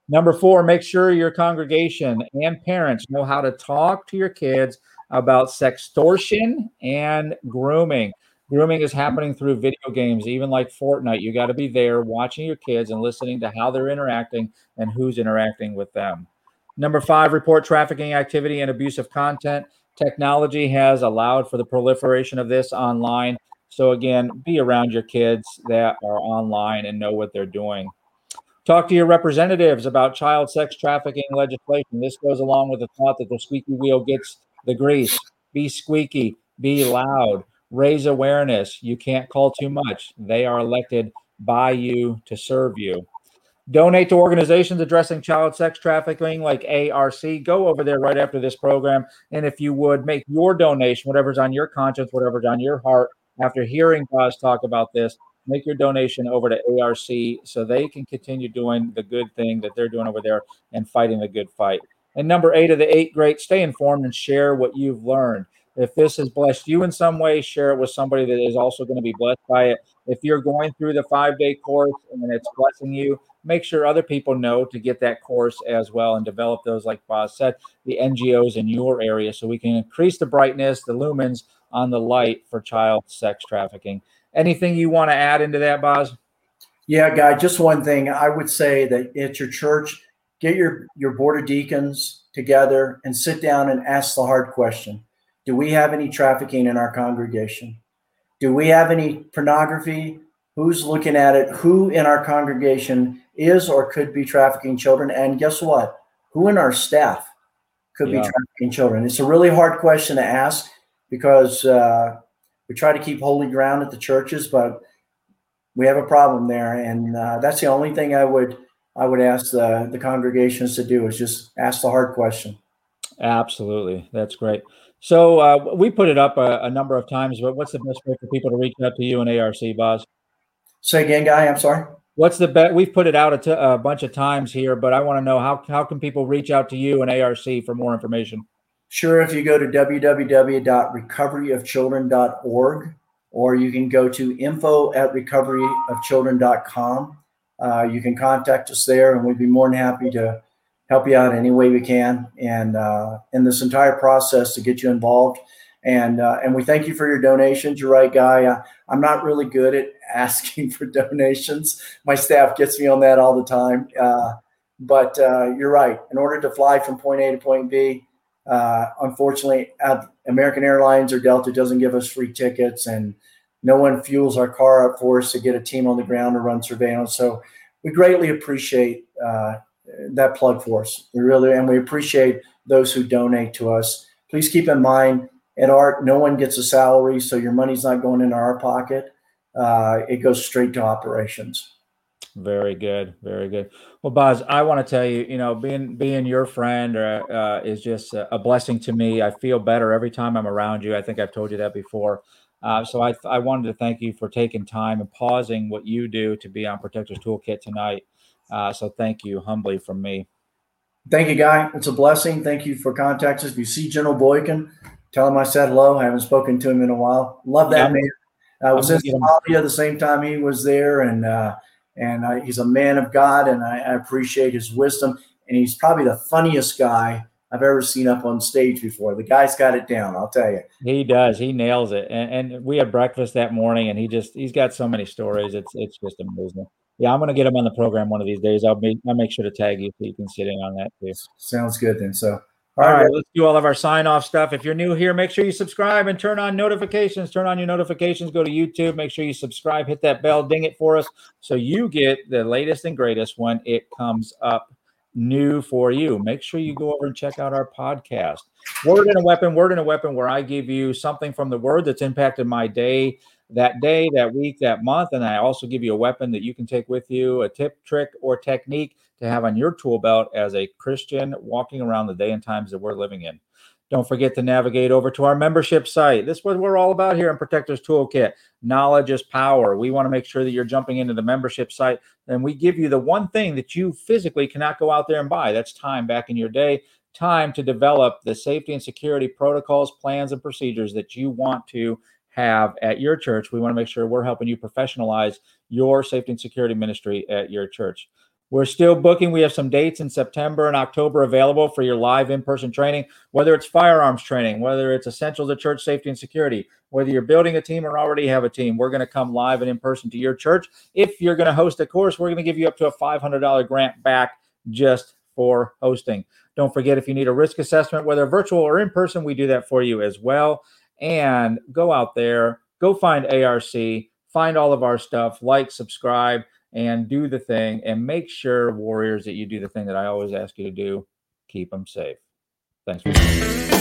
A: Number four, make sure your congregation and parents know how to talk to your kids about sextortion and grooming. Grooming is happening through video games, even like Fortnite. You got to be there watching your kids and listening to how they're interacting and who's interacting with them. Number five, report trafficking activity and abusive content. Technology has allowed for the proliferation of this online. So, again, be around your kids that are online and know what they're doing. Talk to your representatives about child sex trafficking legislation. This goes along with the thought that the squeaky wheel gets the grease. Be squeaky, be loud raise awareness. You can't call too much. They are elected by you to serve you. Donate to organizations addressing child sex trafficking like ARC. Go over there right after this program. And if you would make your donation, whatever's on your conscience, whatever's on your heart, after hearing Baz talk about this, make your donation over to ARC so they can continue doing the good thing that they're doing over there and fighting the good fight. And number eight of the eight great, stay informed and share what you've learned. If this has blessed you in some way, share it with somebody that is also going to be blessed by it. If you're going through the five day course and it's blessing you, make sure other people know to get that course as well and develop those, like Baz said, the NGOs in your area so we can increase the brightness, the lumens on the light for child sex trafficking. Anything you want to add into that, Baz?
B: Yeah, guy, just one thing. I would say that at your church, get your, your board of deacons together and sit down and ask the hard question do we have any trafficking in our congregation? Do we have any pornography? Who's looking at it? Who in our congregation is or could be trafficking children? And guess what? Who in our staff could yeah. be trafficking children? It's a really hard question to ask because uh, we try to keep holy ground at the churches, but we have a problem there, and uh, that's the only thing I would I would ask the the congregations to do is just ask the hard question.
A: Absolutely, that's great. So uh, we put it up a, a, number of times, but what's the best way for people to reach out to you and ARC, Baz?
B: Say again, guy. I'm sorry.
A: What's the best? We've put it out a, t- a bunch of times here, but I want to know how how can people reach out to you and ARC for more information?
B: Sure. If you go to www.recoveryofchildren.org, or you can go to info at recoveryofchildren.com. Uh, you can contact us there, and we'd be more than happy to help you out any way we can, and uh, in this entire process to get you involved. And uh, and we thank you for your donations. You're right, guy. Uh, I'm not really good at asking for donations. My staff gets me on that all the time. Uh, But uh, you're right. In order to fly from point A to point B, uh, unfortunately, American Airlines or Delta doesn't give us free tickets, and no one fuels our car up for us to get a team on the ground to run surveillance. So we greatly appreciate uh, that plug for us. We really, and we appreciate those who donate to us. Please keep in mind at ARC, no one gets a salary, so your money's not going into our pocket. Uh, it goes straight to operations.
A: Very good, very good. Well, Baz, I want to tell you, you know, being being your friend uh, uh, is just a, a, blessing to me. I feel better every time I'm around you. I think I've told you that before. Uh, so I, I wanted to thank you for taking time and pausing what you do to be on Protectors Toolkit tonight. Uh, so thank you humbly from me.
B: Thank you, Guy. It's a blessing. Thank you for contacting us. If you see General Boykin, tell him I said hello. I haven't spoken to him in a while. Love that yeah. man. I was in Somalia the same time he was there, and uh, and uh, he's a man of God, and I, I, appreciate his wisdom. And he's probably the funniest guy I've ever seen up on stage before. The guy's got it down, I'll tell you.
A: He does. He nails it. And, and we had breakfast that morning, and he just he's got so many stories. It's it's just amazing. Yeah, I'm to get him on the program one of these days. I'll make I'll make sure to tag you so you can sit in on that too.
B: Sounds good then. So
A: all right, let's do all of our sign off stuff. If you're new here, make sure you subscribe and turn on notifications. Turn on your notifications. Go to YouTube. Make sure you subscribe. Hit that bell. Ding it for us so you get the latest and greatest when it comes up new for you. Make sure you go over and check out our podcast. Word in a Weapon, Word in a Weapon, where I give you something from the Word that's impacted my day that day, that week, that month. And I also give you a weapon that you can take with you, a tip, trick, or technique to have on your tool belt as a Christian walking around the day and times that we're living in. Don't forget to navigate over to our membership site. This is what we're all about here in Protectors Toolkit. Knowledge is power. We want to make sure that you're jumping into the membership site and we give you the one thing that you physically cannot go out there and buy. That's time back in your day, time to develop the safety and security protocols, plans, and procedures that you want to have at your church. We want to make sure we're helping you professionalize your safety and security ministry at your church. We're still booking. We have some dates in September and October available for your live in person training, whether it's firearms training, whether it's essentials of church safety and security, whether you're building a team or already have a team. We're going to come live and in person to your church. If you're going to host a course, we're going to give you up to a $500 grant back just for hosting. Don't forget if you need a risk assessment, whether virtual or in person, we do that for you as well. And go out there, go find ARC, find all of our stuff, like, subscribe and do the thing and make sure, Warriors, that you do the thing that I always ask you to do keep them safe. Thanks